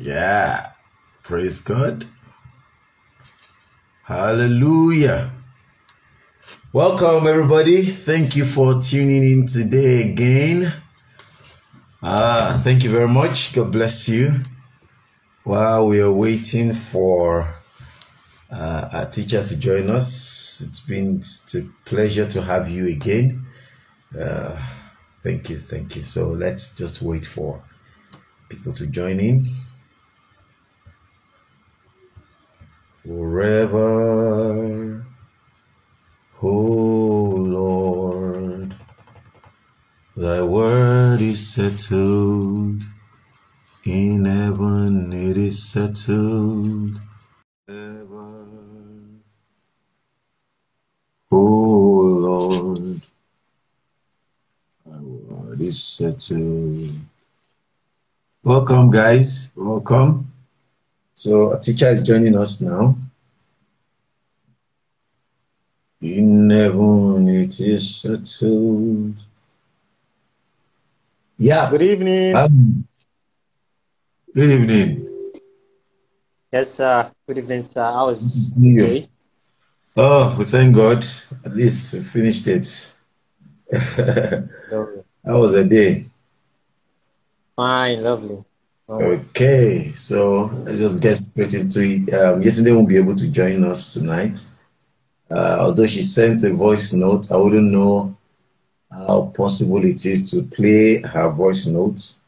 Yeah. Praise God. Hallelujah. Welcome, everybody. Thank you for tuning in today again. Uh, thank you very much. God bless you. While we are waiting for uh, our teacher to join us, it's been a pleasure to have you again. Uh, thank you, thank you. So let's just wait for people to join in. Forever, oh Lord, thy word is settled in heaven, it is settled. Oh Lord, thy word is settled. Welcome, guys. Welcome. So a teacher is joining us now. In heaven it is settled. Yeah. Good evening. Um, good evening. Yes, sir. Good evening, sir. How was you. Oh, we thank God. At least we finished it. That was a day. Fine, lovely. Okay, so let's just get straight into it. Um, yesterday won't be able to join us tonight. Uh, although she sent a voice note, I wouldn't know how possible it is to play her voice notes.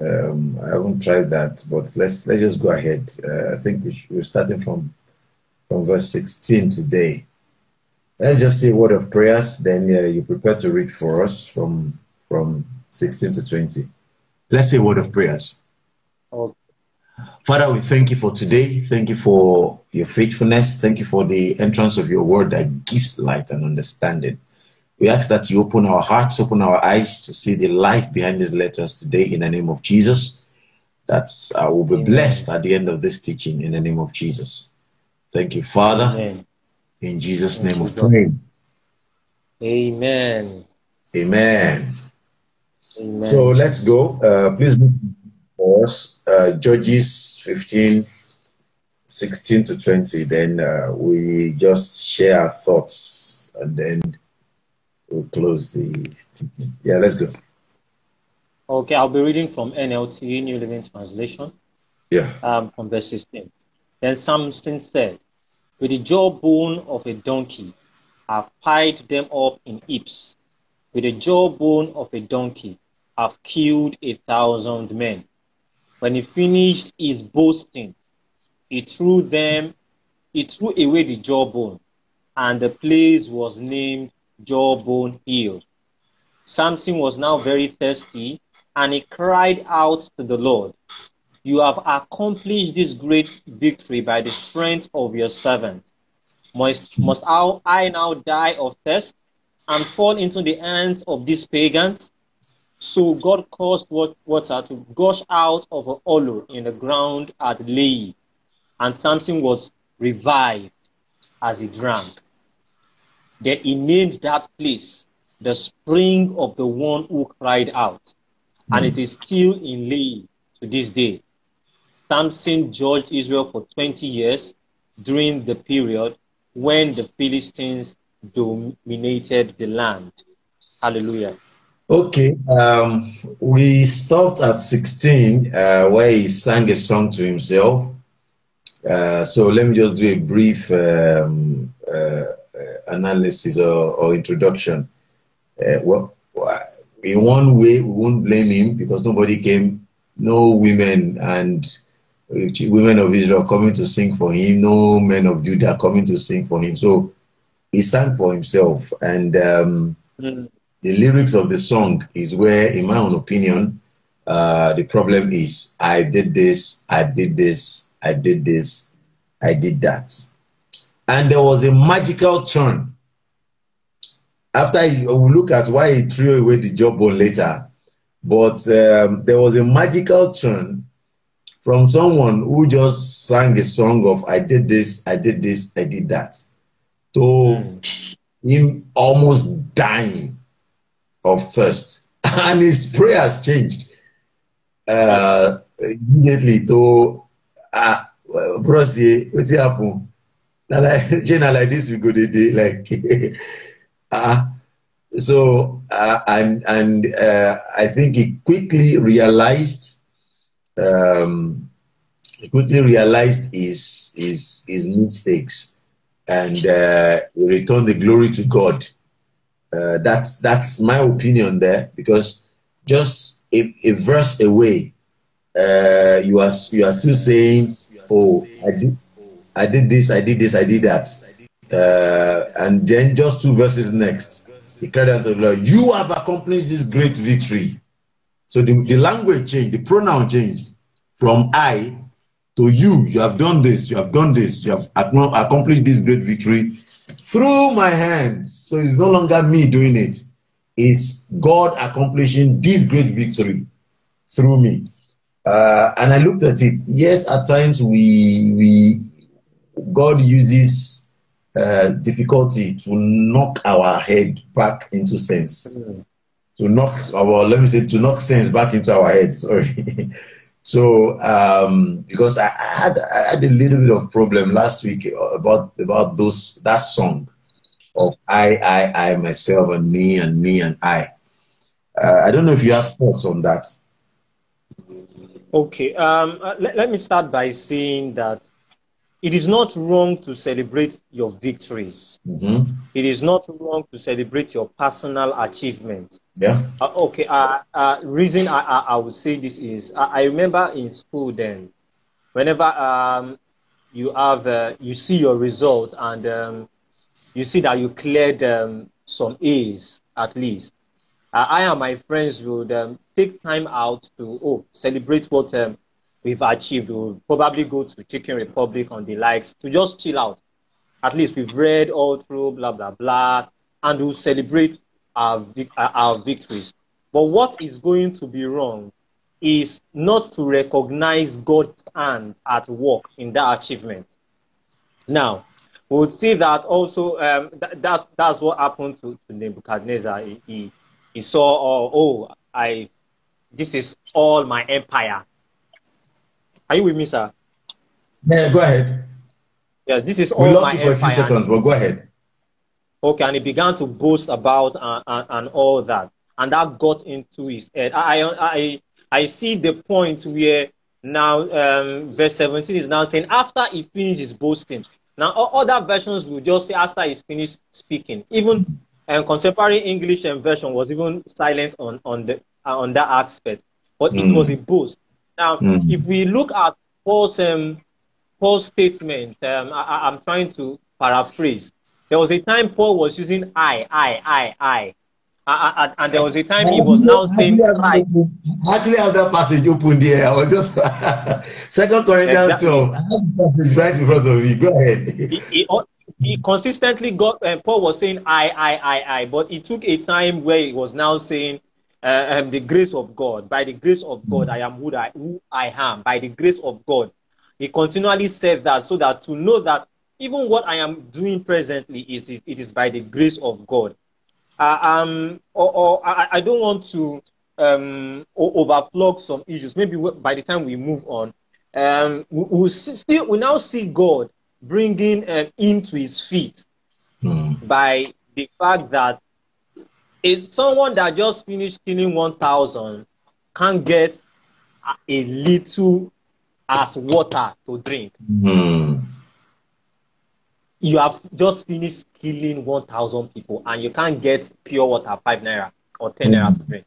Um, I haven't tried that, but let's let's just go ahead. Uh, I think we we're starting from from verse 16 today. Let's just say a word of prayers, then uh, you prepare to read for us from from 16 to 20. Let's say a word of prayers. Father, we thank you for today. Thank you for your faithfulness. Thank you for the entrance of your word that gives light and understanding. We ask that you open our hearts, open our eyes to see the life behind these letters today in the name of Jesus. That uh, will be Amen. blessed at the end of this teaching in the name of Jesus. Thank you, Father. amen. In Jesus' name of prayer. Amen. Amen. Amen. So let's go. Uh, please read uh, Judges 15, 16 to 20. Then uh, we just share our thoughts and then we'll close the. Yeah, let's go. Okay, I'll be reading from NLT, New Living Translation, Yeah. um, from verse 16. Then Samson said, With the jawbone of a donkey, I've piled them up in heaps. With the jawbone of a donkey, I've killed a thousand men. When he finished his boasting, he threw them, he threw away the jawbone, and the place was named Jawbone Hill. Samson was now very thirsty, and he cried out to the Lord, You have accomplished this great victory by the strength of your servant. Must, must I I now die of thirst and fall into the hands of these pagans? So God caused water to gush out of a hollow in the ground at Lehi, and Samson was revived as he drank. Then he named that place the spring of the one who cried out, and it is still in Lehi to this day. Samson judged Israel for 20 years during the period when the Philistines dominated the land. Hallelujah. Okay. Um, we stopped at 16 uh, where he sang a song to himself. Uh, so let me just do a brief um, uh, uh, analysis or, or introduction. Uh, well, in one way, we won't blame him because nobody came, no women and women of Israel coming to sing for him, no men of Judah coming to sing for him. So he sang for himself. And um, Mm. The lyrics of the song is where, in my own opinion, uh, the problem is I did this, I did this, I did this, I did that. And there was a magical turn. After we'll look at why he threw away the jawbone later, but um, there was a magical turn from someone who just sang a song of I did this, I did this, I did that, to Mm. him almost dying of thirst, and his prayers changed. Uh, immediately to ah bros here wetin happen na like jay na like this we go dey dey like ah so uh, and and uh, I think he quickly realized um, he quickly realized his his his mistakes and uh, he returned the glory to God. Uh, that's that's my opinion there because just a, a verse away, uh, you are you are still saying, "Oh, I did, I did this, I did this, I did that," uh, and then just two verses next, he cried out to the Lord, "You have accomplished this great victory." So the, the language changed, the pronoun changed from I to you. You have done this, you have done this, you have accomplished this great victory through my hands. So it's no longer me doing it, it's God accomplishing this great victory through me. Uh, and I looked at it. Yes, at times we we God uses uh, difficulty to knock our head back into sense to knock our let me say to knock sense back into our head sorry so um because I, had i had a little bit of problem last week about about those that song of i i i myself and me and me and i. Uh, i don't know if you have thoughts on that. Okay, um, uh, let, let me start by saying that it is not wrong to celebrate your victories. Mhm. It is not wrong to celebrate your personal achievements. yeah Uh, okay, uh, uh, reason I, I, I would say this is I, I remember in school then, whenever um, you have uh, you see your result and um, you see that you cleared um, some A's at least, uh, I and my friends would um, take time out to oh celebrate what um, we've achieved. We'll probably go to Chicken Republic on the likes to just chill out. At least we've read all through blah blah blah, and we'll celebrate our uh, our victories. But what is going to be wrong is not to recognize God's hand at work in that achievement. Now, we'll see that also um, that, that that's what happened to, to Nebuchadnezzar. He, he, he saw, oh, oh, I, this is all my empire. Are you with me, sir? yeah go ahead Yeah, this is all we lost my you for a few seconds but go ahead Okay, and he began to boast about and, and, and all that, and that got into his head. I I I, see the point where now um, verse 17 is now saying after he finished his boasting. Now other versions will just say after he's finished speaking. Even um, contemporary English um, version was even silent on on the uh, on that aspect, but it Mm. was a boast. Now, Mm. if we look at Paul's um, Paul's statement, um, I, I- I'm trying to paraphrase. There was a time Paul was using I, I, I, I. Uh, uh, and there was a time he was now saying Christ. I actually have that passage open there. I was just Second Corinthians Exactly. 12. I have the passage right in front of me. Go ahead. He, he, he consistently got, uh, Paul was saying I, I, I, I, but it took a time where he was now saying uh, um, the grace of God. By the grace of God, I am who I, who I am. By the grace of God. He continually said that so that to know that even what I am doing presently is it is by the grace of God. uh, um, or, or I, I don't want to um, o- overflog some issues. Maybe by the time we move on, um, we, we'll see, still we now see God bringing um, him to his feet Mm. by the fact that it's someone that just finished killing 1,000 can get a, little as water to drink. Mm. You have just finished killing 1,000 people and you can't get pure water, 5 naira or 10 naira to drink.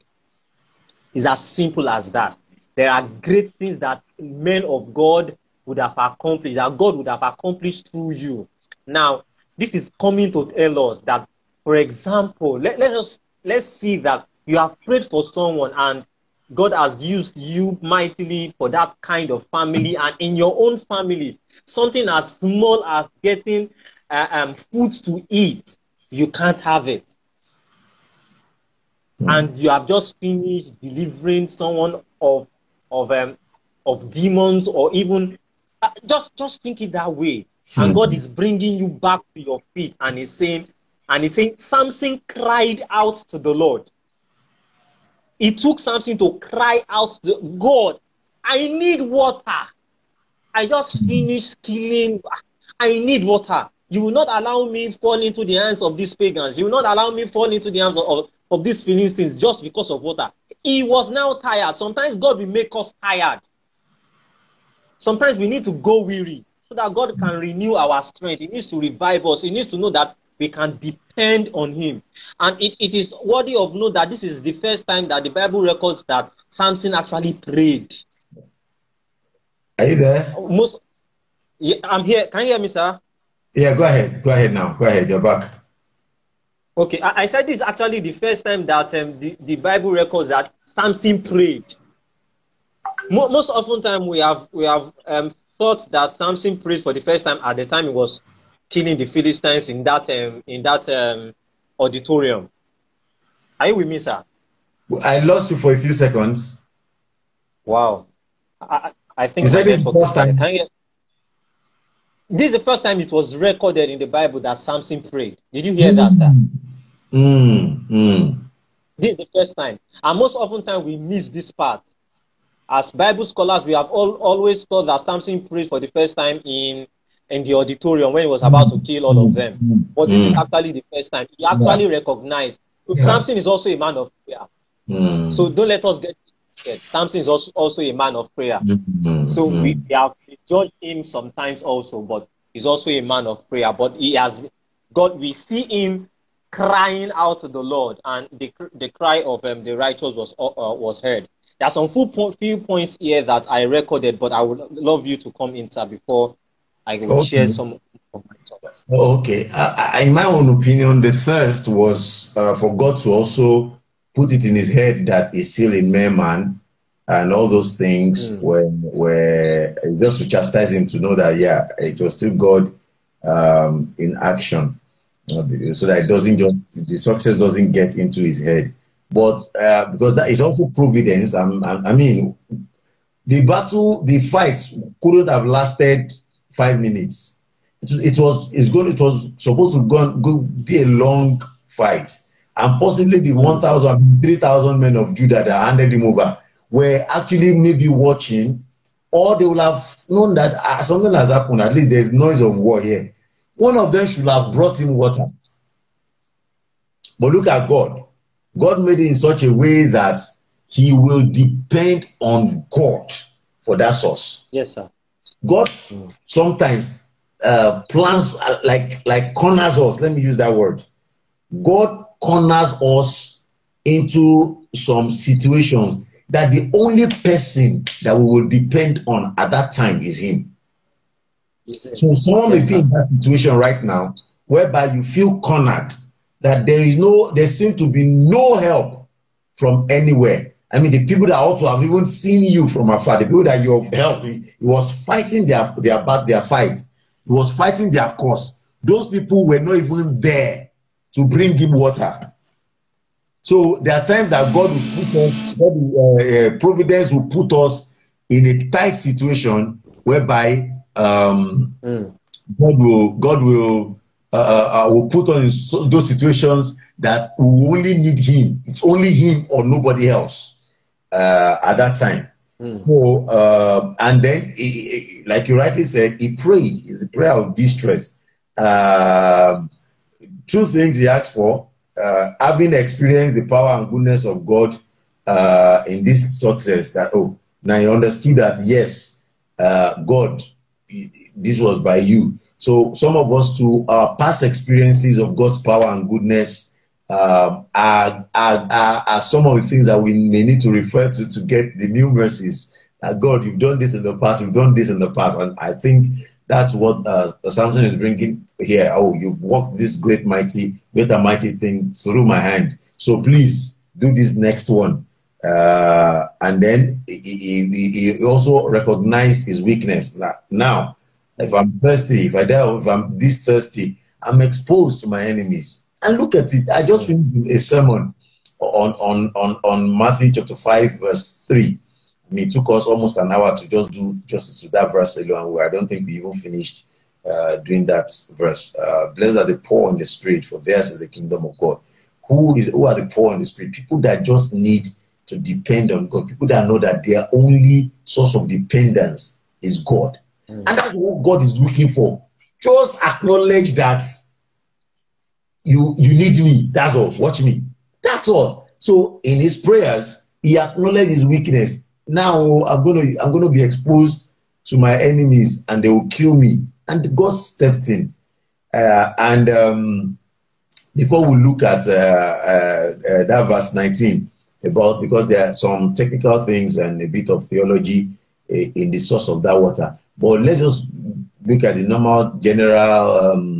It's as simple as that. There are great things that men of God would have accomplished, that God would have accomplished through you. Now, this is coming to tell us that, for example, let, let us let's see that you have prayed for someone and God has used you mightily for that kind of family, and in your own family, something as small as getting uh, um, food to eat, you can't have it. And you have just finished delivering someone of of um of demons or even uh, just just think it that way. And god is bringing you back to your feet and he's saying and he's saying something cried out to the lord it took something to cry out to god I need water. I just finished killing. I need water. You will not allow me fall into the hands of these pagans. You will not allow me fall into the hands of, of, of these Philistines just because of water. He was now tired. Sometimes God will make us tired. Sometimes we need to go weary so that God can renew our strength. He needs to revive us. He needs to know that we can depend on Him. And it, it is worthy of note that this is the first time that the Bible records that Samson actually prayed. Are you there? Most, yeah, I'm here. Can you hear me, sir? Yeah, go ahead. Go ahead now. Go ahead. You're back. Okay, I, I said this is actually the first time that um, the, the Bible records that Samson prayed. Mo- most often time we have we have um, thought that Samson prayed for the first time at the time he was killing the Philistines in that um, in that um, auditorium. Are you with me, sir? I lost you for a few seconds. Wow. I, I think my it the first time? You- This is the first time it was recorded in the Bible that Samson prayed. Did you hear that, sir? Mm, mm. This is the first time. And most often time we miss this part. As Bible scholars, we have all, always thought that Samson prayed for the first time in, in the auditorium when he was about to kill all of them. But this is Mm. actually the first time. He actually recognized. Yeah. Samson is also a man of prayer. Mm. So don't let us get scared. Samson is also, also a man of prayer. Mm, So mm. we, we have we judge him sometimes also, but he's also a man of prayer. But he has God. We see him crying out to the Lord, and the the cry of um, the righteous was uh, uh, was heard. There are some few, po- few points here that I recorded, but I would love you to come in, sir, before I will Okay. share some of my thoughts. Okay. I, I, in my own opinion, the thirst was uh, for God to also put it in his head that he's still a mere man and all those things Mm. were, were just to chastise him to know that, yeah, it was still God um, in action so that it doesn't just, the success doesn't get into his head. But uh, because that is also providence, I'm, I mean, the battle, the fight couldn't have lasted five minutes. It, was- it was it's going it was supposed to go, go be a long fight, and possibly the 1,000, 3,000 men of Judah that handed him over were actually maybe watching, or they will have known that ah, something has happened. At least there's noise of war here. One of them should have brought him water. But look at God. God made it in such a way that he will depend on God for that source. Yes, sir. God sometimes uh, plans uh, like like corners us. Let me use that word. God corners us into some situations that the only person that we will depend on at that time is Him. So someone may be in that situation right now whereby you feel cornered, that there is no, there seems to be no help from anywhere. I mean, the people that ought to have even seen you from afar, the people that you have helped, he, was fighting their their bat, their fight. He was fighting their cause. Those people were not even there to bring him water. So there are times that God will put us, God will, uh, uh, providence will put us in a tight situation whereby um, Mm. God will God will uh, uh, uh, will put us in those situations that we only need Him. It's only Him or nobody else uh, at that time. Mm. So uh, and then, he, like you rightly said, he prayed. It's a prayer of distress. Um two things he asked for: uh, having experienced the power and goodness of God uh, in this success. That oh, now he understood that yes, uh, God, this was by you. So some of us, to our past experiences of God's power and goodness, um, are, are, are, some of the things that we may need to refer to to get the new mercies. That God, you've done this in the past, you've done this in the past, and I think that's what uh, Samson is bringing here. Oh, you've worked this great, mighty, great and mighty thing through my hand. So please do this next one. Uh, and then he, he, he he also recognized his weakness. Now, if I'm thirsty, if I die, if I'm this thirsty, I'm exposed to my enemies. And look at it. I just finished a sermon on on on on Matthew chapter five, verse three. I mean, it took us almost an hour to just do justice to that verse alone. I don't think we even finished uh, doing that verse. Uh, Blessed are the poor in the spirit, for theirs is the kingdom of God. Who is who are the poor in the spirit? People that just need to depend on God, people that know that their only source of dependence is God. Mm. And that's what God is looking for. Just acknowledge that you you need me. That's all. Watch me. That's all. So in his prayers, he acknowledged his weakness. Now I'm gonna I'm gonna be exposed to my enemies and they will kill me. And God stepped in. Uh, and um, before we look at uh, uh, uh that verse 19 about because there are some technical things and a bit of theology uh, in the source of that water. But let's just look at the normal general um,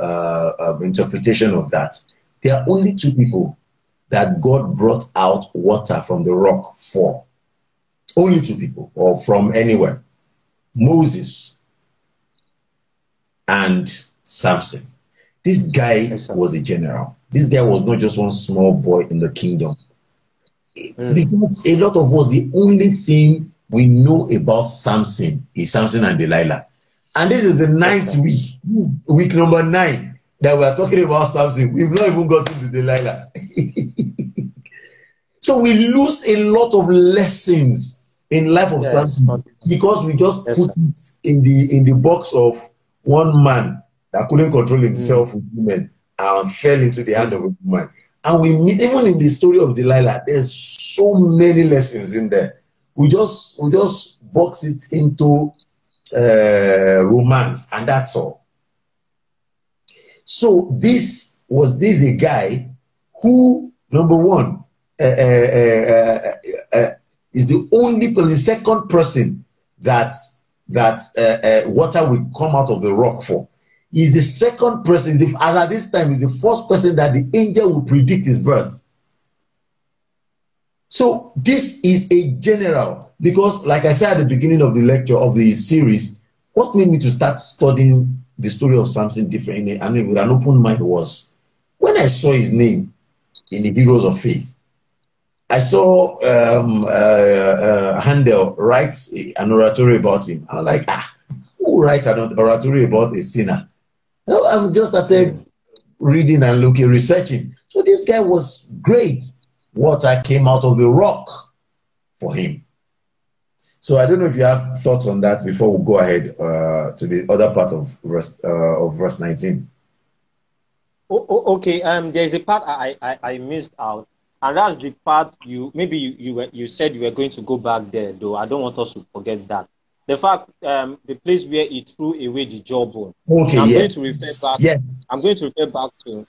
uh, um, interpretation of that. There are only two people that God brought out water from the rock for. Only two people, or from anywhere Moses and Samson. This guy was a general. This guy was not just one small boy in the kingdom. Mm. Because a lot of us, the only thing we know about Samson is Samson and Delilah. And this is the ninth week, week number nine, that we are talking about Samson. We've not even gotten to Delilah. so we lose a lot of lessons in life of yes, Samson because we just yes, put it in the in the box of one man that couldn't control himself mm. with women and fell into the hand of a woman. And we meet even in the story of Delilah, there's so many lessons in there. We just we just box it into uh, romance, and that's all. So this was this a guy who number one uh, uh, uh, uh is the only the second person that that water will come out of the rock for. He's the second person, as at this time, is the first person that the angel will predict his birth. So this is a general, because like I said at the beginning of the lecture of the series, what made me to start studying the story of Samson differently, I mean, with an open mind was when I saw his name in the Heroes of Faith. I saw um, uh, uh, Handel write an oratory about him. I was like, ah, who write an oratory about a sinner? No, I'm just started reading and looking, researching. So this guy was great. Water came out of the rock for him. So I don't know if you have thoughts on that before we go ahead uh, to the other part of verse uh, of verse 19. Oh, okay. Um, there's a part I, I, I missed out, and that's the part you maybe you you, were, you said you were going to go back there, though. I don't want us to forget that the fact um, the place where he threw away the jawbone. Okay, I'm going to refer back. Yes. I'm going to refer back to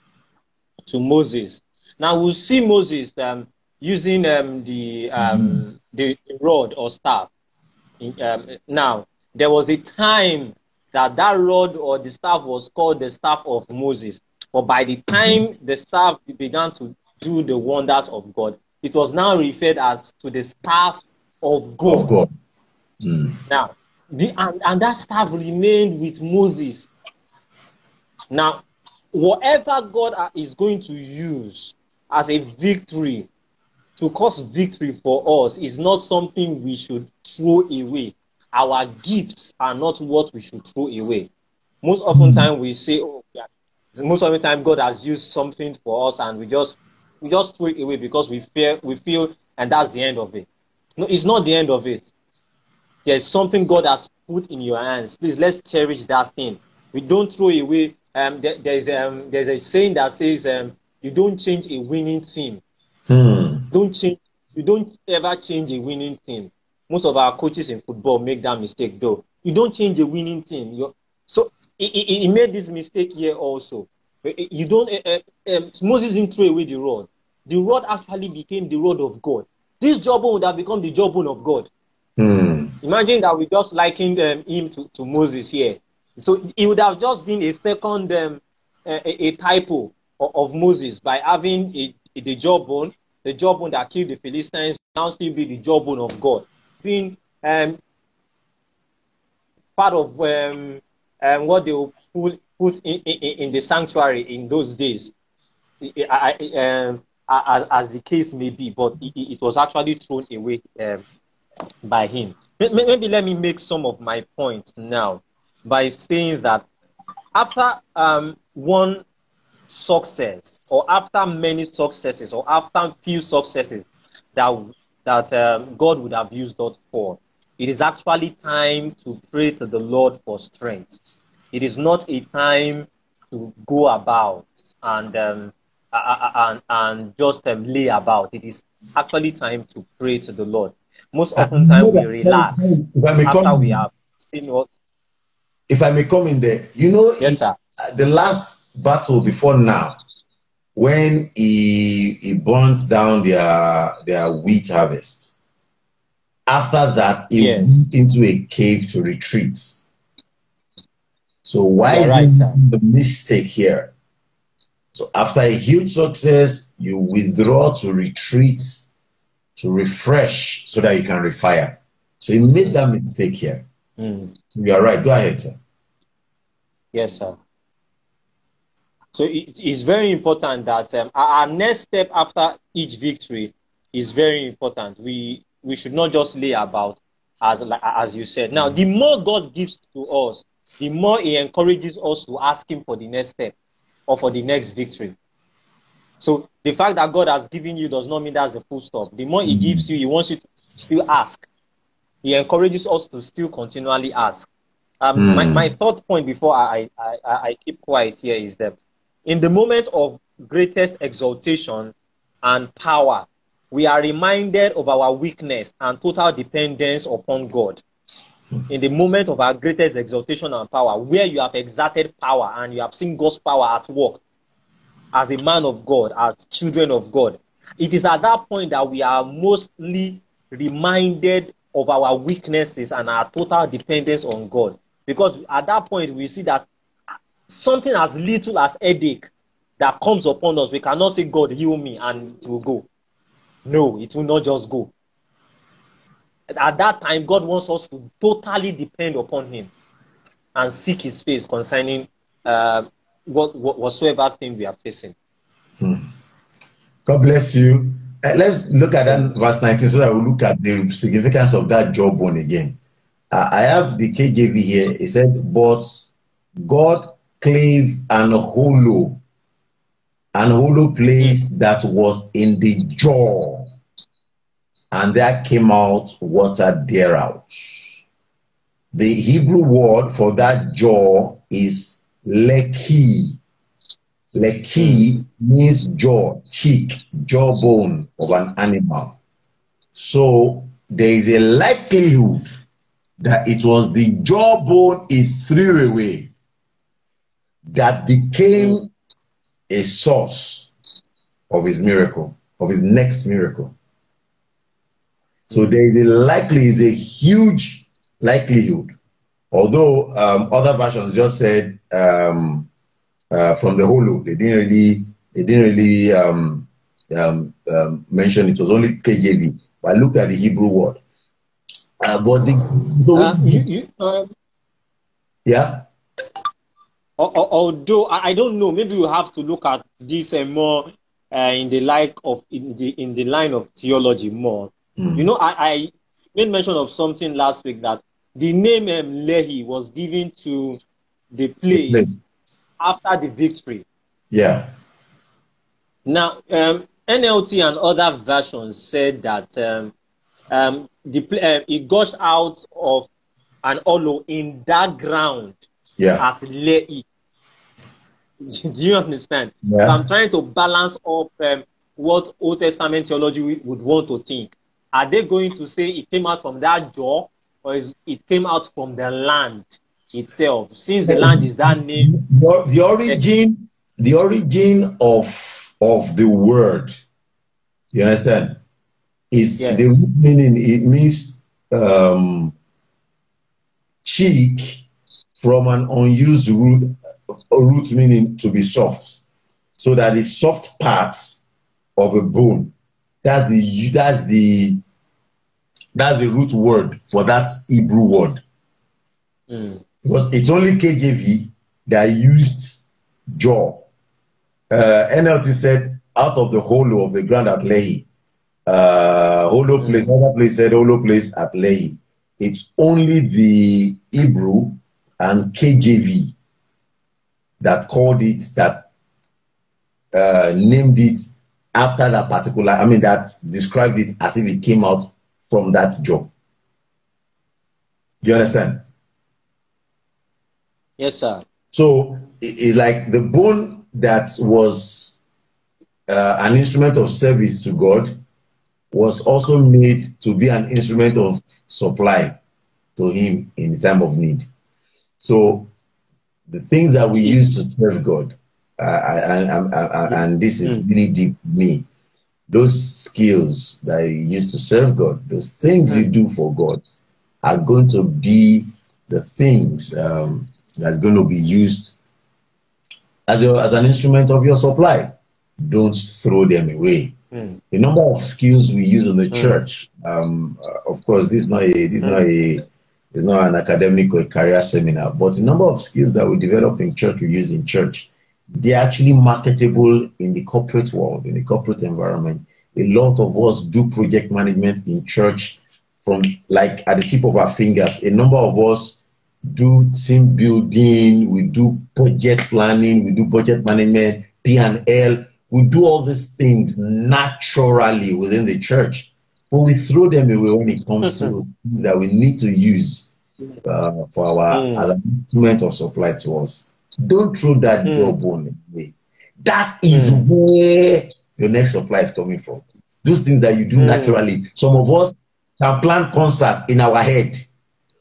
to Moses. Now we'll see Moses um, using um, the, um, mm-hmm. the, the rod or staff. Um, now there was a time that that rod or the staff was called the staff of Moses. But by the time the staff began to do the wonders of God, it was now referred as to the staff of God. Of God. Mm. Now, the, and, and that staff remained with Moses. Now, whatever God is going to use as a victory to cause victory for us is not something we should throw away. Our gifts are not what we should throw away. Most often time we say, oh, yeah. most of the time God has used something for us and we just we just throw it away because we fear we feel and that's the end of it. No, it's not the end of it there's something God has put in your hands. Please let's cherish that thing. We don't throw away. Um, there, there's um, there's a saying that says um, you don't change a winning team. Hmm. Don't change. You don't ever change a winning team. Most of our coaches in football make that mistake, though. You don't change a winning team. You're, so he, he, he, made this mistake here also. You don't. Uh, uh, um, Moses didn't throw away the rod. The rod actually became the rod of God. This jawbone would have become the jawbone of God. Mm. Imagine that we just likened um, him to, to Moses here. So it would have just been a second um, a, a, typo of, Moses by having a, a, the jawbone, the jawbone that killed the Philistines, now still be the jawbone of God, being um, part of um, um, what they put, put in, in, in, the sanctuary in those days, I, I, um, as, as, the case may be. But it, it was actually thrown away um, by him. Maybe let me make some of my points now by saying that after um, one success or after many successes or after few successes that that um, God would have used us for. It is actually time to pray to the Lord for strength. It is not a time to go about and um, and, and just um, lay about. It is actually time to pray to the Lord. Most often time we relax after come, we have seen what. If I may come in there, you know, yes, sir. the last battle before now, when he he burnt down their their wheat harvest. After that, he yes. went into a cave to retreat. So why You're is right, the mistake here? So after a huge success, you withdraw to retreat, to refresh, so that you can refire. So he made that mistake here. Mm. So you are right. Go ahead, sir. Yes, sir. So it is very important that um, our next step after each victory is very important. We we should not just lay about, as as you said. Now, the more God gives to us, the more He encourages us to ask Him for the next step or for the next victory. So the fact that God has given you does not mean that's the full stop. The more He gives you, He wants you to still ask. He encourages us to still continually ask. Um, mm. my, my third point before I, I, I keep quiet here is that in the moment of greatest exaltation and power, we are reminded of our weakness and total dependence upon God. In the moment of our greatest exaltation and power, where you have exerted power and you have seen God's power at work as a man of God, as children of God, it is at that point that we are mostly reminded of our weaknesses and our total dependence on God. Because at that point, we see that something as little as headache that comes upon us, we cannot say, God, heal me, and it will go. No, it will not just go. At that time, God wants us to totally depend upon Him and seek His face concerning uh, what, what, whatsoever thing we are facing. Hmm. God bless you. Uh, let's look at that verse 19 so that we look at the significance of that jawbone again. Uh, I have the KJV here. It said, But God clave and hollow, and hollow place that was in the jaw, and there came out water thereout. The Hebrew word for that jaw is leki. Leki means jaw, cheek, jawbone of an animal. So there is a likelihood that it was the jawbone he threw away that became a source of his miracle, of his next miracle. So there is a likely, is a huge likelihood. Although um, other versions just said um, uh, from the hollow, they didn't really, they didn't really um, um, um mention it was only KJV. But look at the Hebrew word. Uh, but the, so, uh, you, you, uh, yeah although I don't know, maybe you have to look at this uh, more uh, in the like of in the in the line of theology more. Mm. You know, I, I, made mention of something last week that the name um, Lehi was given to the place after the victory. Yeah. Now, um, NLT and other versions said that um, um, the uh, it goes out of an hollow in that ground yeah. at Lehi. Do you understand? Yeah. So I'm trying to balance up um, what Old Testament theology would want to think. Are they going to say it came out from that jaw, or is it came out from the land itself? Since the land is that name, the, the origin, the origin of of the word, you understand, is yes. the meaning. It means um, cheek from an unused root root meaning to be soft. So that the soft parts of a bone, that's the that's the that's the root word for that Hebrew word. Mm. Because it's only KJV that used jaw. Uh, NLT said, out of the hollow of the ground at Lehi. Uh, hollow mm. place, another place said hollow place at Lehi. It's only the Hebrew and KJV that called it that uh, named it after that particular, I mean, that described it as if it came out from that job. You understand? Yes, sir. So it's like the bone that was uh, an instrument of service to God was also made to be an instrument of supply to Him in the time of need. So the things that we use to serve God, uh, and, and, this is Mm. really deep me, those skills that you use to serve God, those things you do for God, are going to be the things um, that's going to be used as, your, as an instrument of your supply. Don't throw them away. Mm. The number of skills we use in the Mm. church, um, uh, of course, this is not a this is not a it's not an academic or a career seminar, but the number of skills that we develop in church, we use in church, they're actually marketable in the corporate world, in the corporate environment. A lot of us do project management in church from like at the tip of our fingers. A number of us do team building, we do budget planning, we do budget management, P and L. We do all these things naturally within the church, but we throw them away when it comes to things that we need to use uh, for our Mm. instrument of supply to us. Don't throw that Mm. jawbone away. That is Mm. where your next supply is coming from. Those things that you do Mm. naturally. Some of us can plan concerts in our head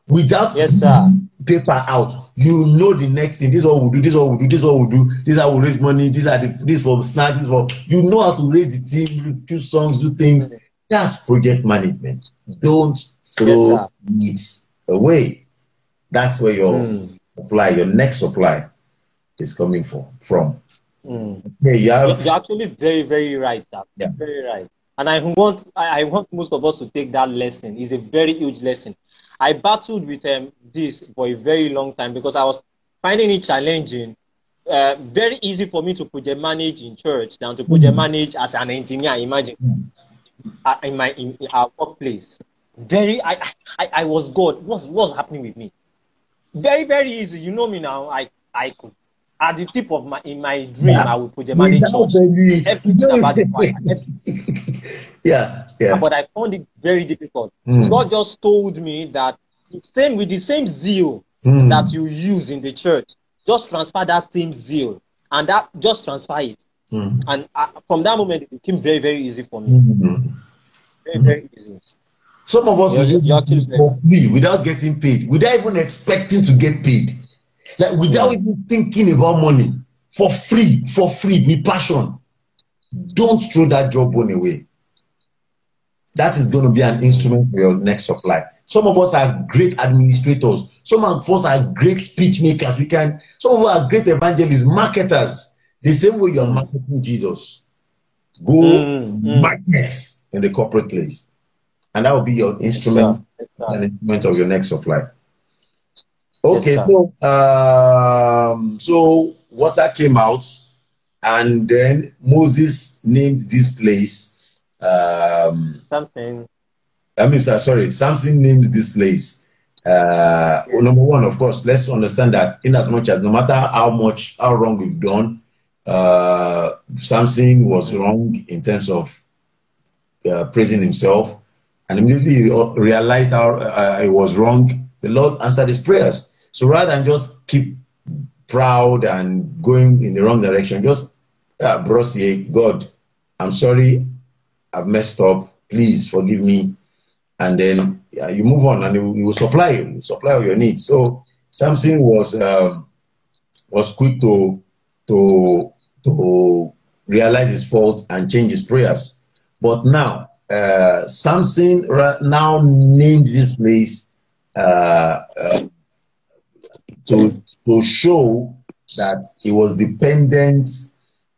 without Yes, sir. paper out. You know the next thing. This is what we do. This is what we do. This is what we do. This is how we raise money. These are the this for snacks. This for you know how to raise the team, do songs, do things. That's project management. Don't throw it away. That's where your Mm. supply, your next supply, is coming from. From. Mm. Yeah, you You're, have you're actually very, very right, sir. Yeah. Very right. And I want, I want most of us to take that lesson. It's a very huge lesson. I battled with um, this for a very long time because I was finding it challenging. Uh, very easy for me to project manage in church than to project manage as an engineer. Imagine uh, in my in, in our workplace. Very, I, I, I was God. What's what's happening with me? Very, very easy. You know me now. I, I could at the tip of my in my dream. I would project manage without church. Everything about the choir. yeah, yeah. but I found it very difficult. Mm. God just told me that same with the same zeal Mm. that you use in the church, just transfer that same zeal, and that just transfer it. Mm. And uh, from that moment, it became very, very easy for me. Mm. Very, very easy. Some of us You're- you're actually for free without getting paid, without even expecting to get paid, like without even thinking about money, for free, for free, with passion. Don't throw that job bone away. That is going to be an instrument for your next supply. Some of us are great administrators. Some of us are great speech makers. We can. Some of us are great evangelists, marketers. The same way you are marketing Jesus. Go Mm, mm. market in the corporate place, and that will be your instrument Yes. An instrument of your next supply. Okay, sir. so um, so water came out, and then Moses named this place. Um, Something. I mean, sir, sorry, something names this place. Uh, well, number one, of course, let's understand that in as much as no matter how much how wrong we've done, uh, Samson was wrong in terms of uh, praising himself, and immediately he realized how uh, he was wrong. The Lord answered his prayers. So rather than just keep proud and going in the wrong direction, just uh, God, I'm sorry, I've messed up. Please forgive me. And then yeah, you move on, and will, will supply you, supply all your needs. So Samson was um, was quick to to to realize his fault and change his prayers. But now uh, Samson now named this place uh, uh, to to show that he was dependent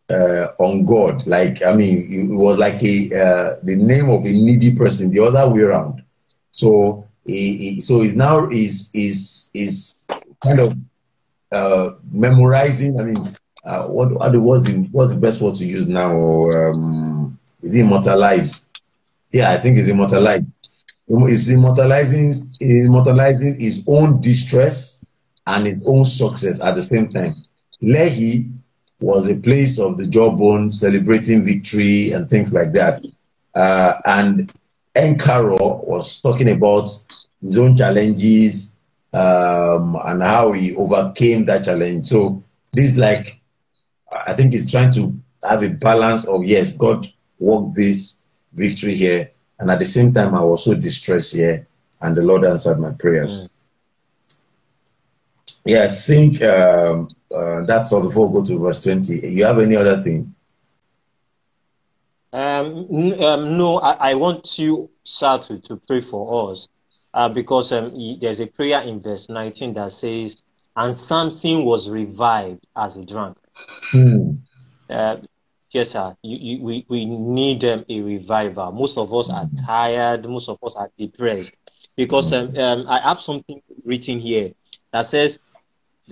uh, on God. Like I mean, it was like a uh, the name of a needy person, the other way around. So he, he so he's now is is is kind of uh, memorizing. I mean, uh, what what the- what's the what's the best word to use now? Um, is immortalized? Yeah, I think he's immortalized. He's immortalizing immortalizing his own distress and his own success at the same time. Lehi was a place of the jawbone celebrating victory and things like that. Uh, and En-hakkore was talking about his own challenges um, and how he overcame that challenge. So this, like, I think, he's trying to have a balance of yes, God worked this victory here, and at the same time, I was so distressed here, and the Lord answered my prayers. Mm. Yeah, I think um, uh, that's all before we go to verse 20. You have any other thing? Um, um, no, I, I, want you, sir, to, to pray for us uh, because um, there's a prayer in verse 19 that says, And Samson was revived as he drank. Hmm. Uh, yes, sir. You, you, we, we need um, a revival. Most of us are tired, most of us are depressed because um, um, I have something written here that says,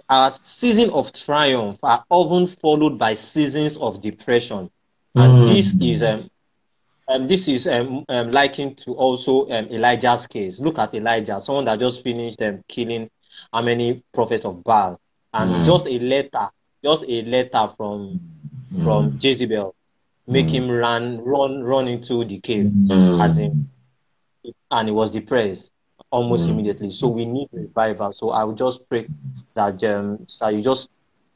our season of triumph are often followed by seasons of depression. And mm. this is um, um, this is um, um, likened to also um, Elijah's case. Look at Elijah, someone that just finished um, killing how many prophets of Baal, and mm. just a letter, just a letter from mm. from Jezebel, make mm. him run, run, run into the cave, mm. as in, and he was depressed almost mm. immediately. So we need revival. So I would just pray that, um, sir, you just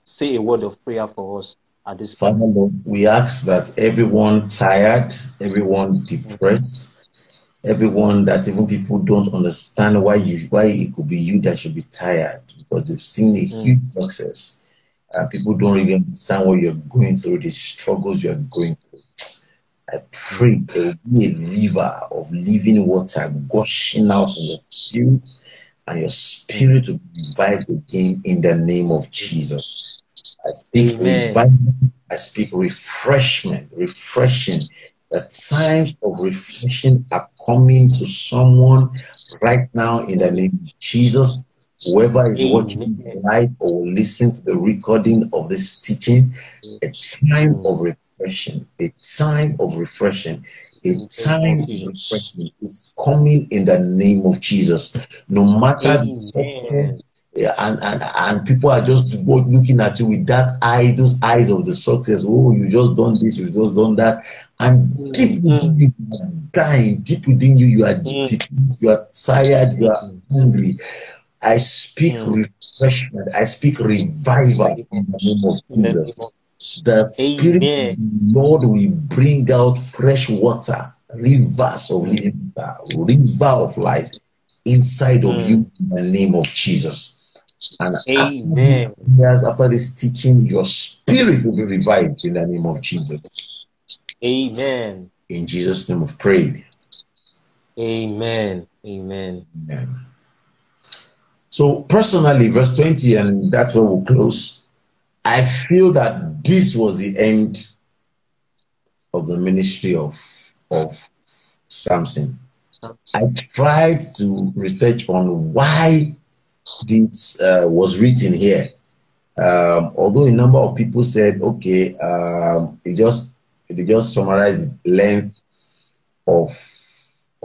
say a word of prayer for us at this Father, point. Lord, we ask that everyone tired, everyone depressed, everyone that even people don't understand why you why it could be you that should be tired because they've seen a mm. huge success. Uh, people don't really understand what you're going through, the struggles you're going through. I pray there will be a river of living water gushing out in the spirit, and your spirit will be revived again in the name of Jesus. I speak revival, I speak refreshment, refreshing. The times of refreshing are coming to someone right now in the name of Jesus. Whoever is watching live or listen to the recording of this teaching, a time of refreshing a time of refreshing, a time of refreshing is coming in the name of Jesus. No matter the and, and and people are just looking at you with that eye, those eyes of the success. Oh, you just done this, you just done that, and deep within you, you are dying. Deep within you, you are mm. deep, you are tired, you are hungry. I speak mm. refreshment. I speak revival in the name of Jesus The Spirit Lord will bring out fresh water, rivers of living water, river of life inside mm. of you in the name of Jesus. And Amen. After, after this teaching, your spirit will be revived in the name of Jesus. Amen. In Jesus' name of prayed. Amen. Amen. Amen. So personally, verse 20, and that's where we'll close. I feel that this was the end of the ministry of, of Samson. I tried to research on why this uh, was written here. Um, although a number of people said, okay, um, it just it just summarized the length of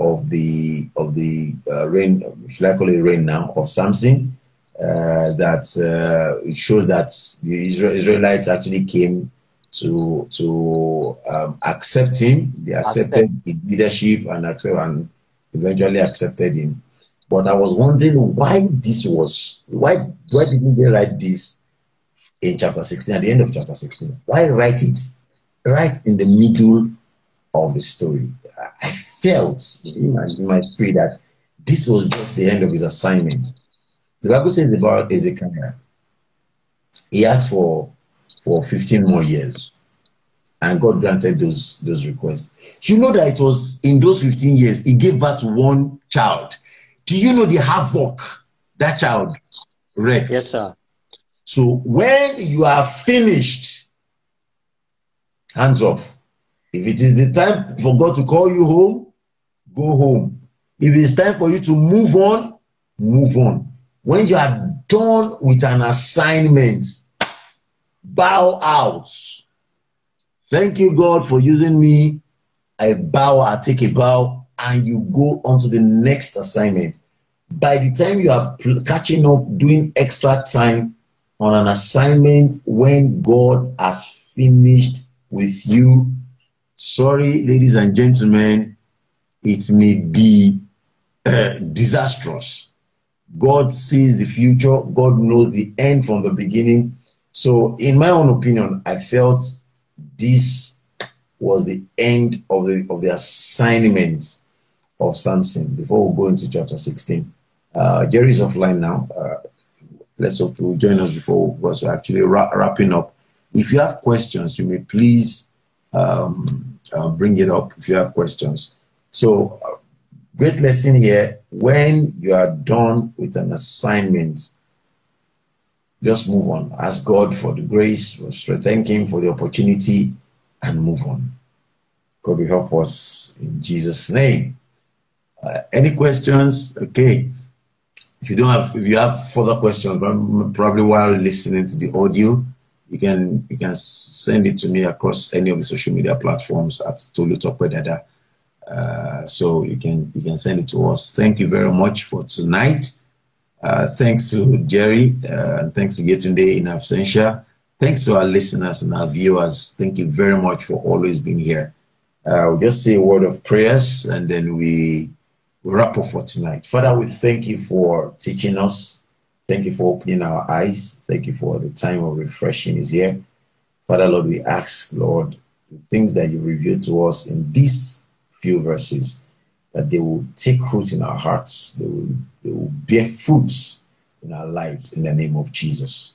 of the of the uh, reign, should I call it reign now of Samson? uh, that uh, it shows that the Israelites actually came to to um, accept him. They accepted his leadership and accept and eventually accepted him. But I was wondering why this was why why didn't they write this in chapter 16 at the end of chapter 16? Why write it right in the middle of the story? I felt in my, in my spirit that this was just the end of his assignment the Bible says about Ezekiel, he asked for for 15 more years. And God granted those those requests. You know that it was in those 15 years, he gave birth to one child. Do you know the havoc that child wreaked? Yes, sir. So when you are finished, hands off. If it is the time for God to call you home, go home. If it's time for you to move on, move on. When you are done with an assignment, bow out. Thank you, God, for using me. I bow, I take a bow, and you go on to the next assignment. By the time you are catching up, doing extra time, on an assignment when God has finished with you, sorry, ladies and gentlemen, it may be uh, disastrous. God sees the future, God knows the end from the beginning. So, in my own opinion, I felt this was the end of the of the assignment of Samson. Before we go into chapter 16, uh, Jerry is offline now. Uh, let's hope you join us before we're actually ra- wrapping up. If you have questions, you may please um, uh, bring it up if you have questions. So, great lesson here. When you are done with an assignment, just move on. Ask God for the grace, thank Him for the opportunity, and move on. God will help us in Jesus' name. Uh, any questions? Okay. If you don't have, if you have further questions, probably while listening to the audio, you can you can send it to me across any of the social media platforms at Tolu Topedada. Uh, so you can you can send it to us. Thank you very much for tonight. Uh, thanks to Jerry uh, and thanks to Yetunde in absentia. Thanks to our listeners and our viewers. Thank you very much for always being here. Uh, we'll just say a word of prayers and then we wrap up for tonight. Father, we thank you for teaching us. Thank you for opening our eyes. Thank you for the time of refreshing is here. Father, Lord, we ask, Lord, the things that you revealed to us in these few verses, that they will take root in our hearts. They will, they will bear fruits in our lives in the name of Jesus.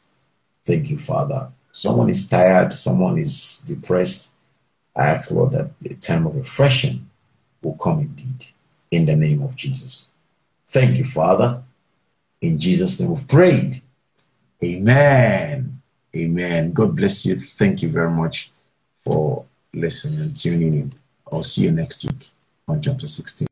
Thank you, Father. Someone is tired, someone is depressed. I ask, Lord, that the time of refreshing will come indeed in the name of Jesus. Thank you, Father. In Jesus' name we've prayed. Amen. Amen. God bless you. Thank you very much for listening and tuning in. I'll see you next week on chapter 16.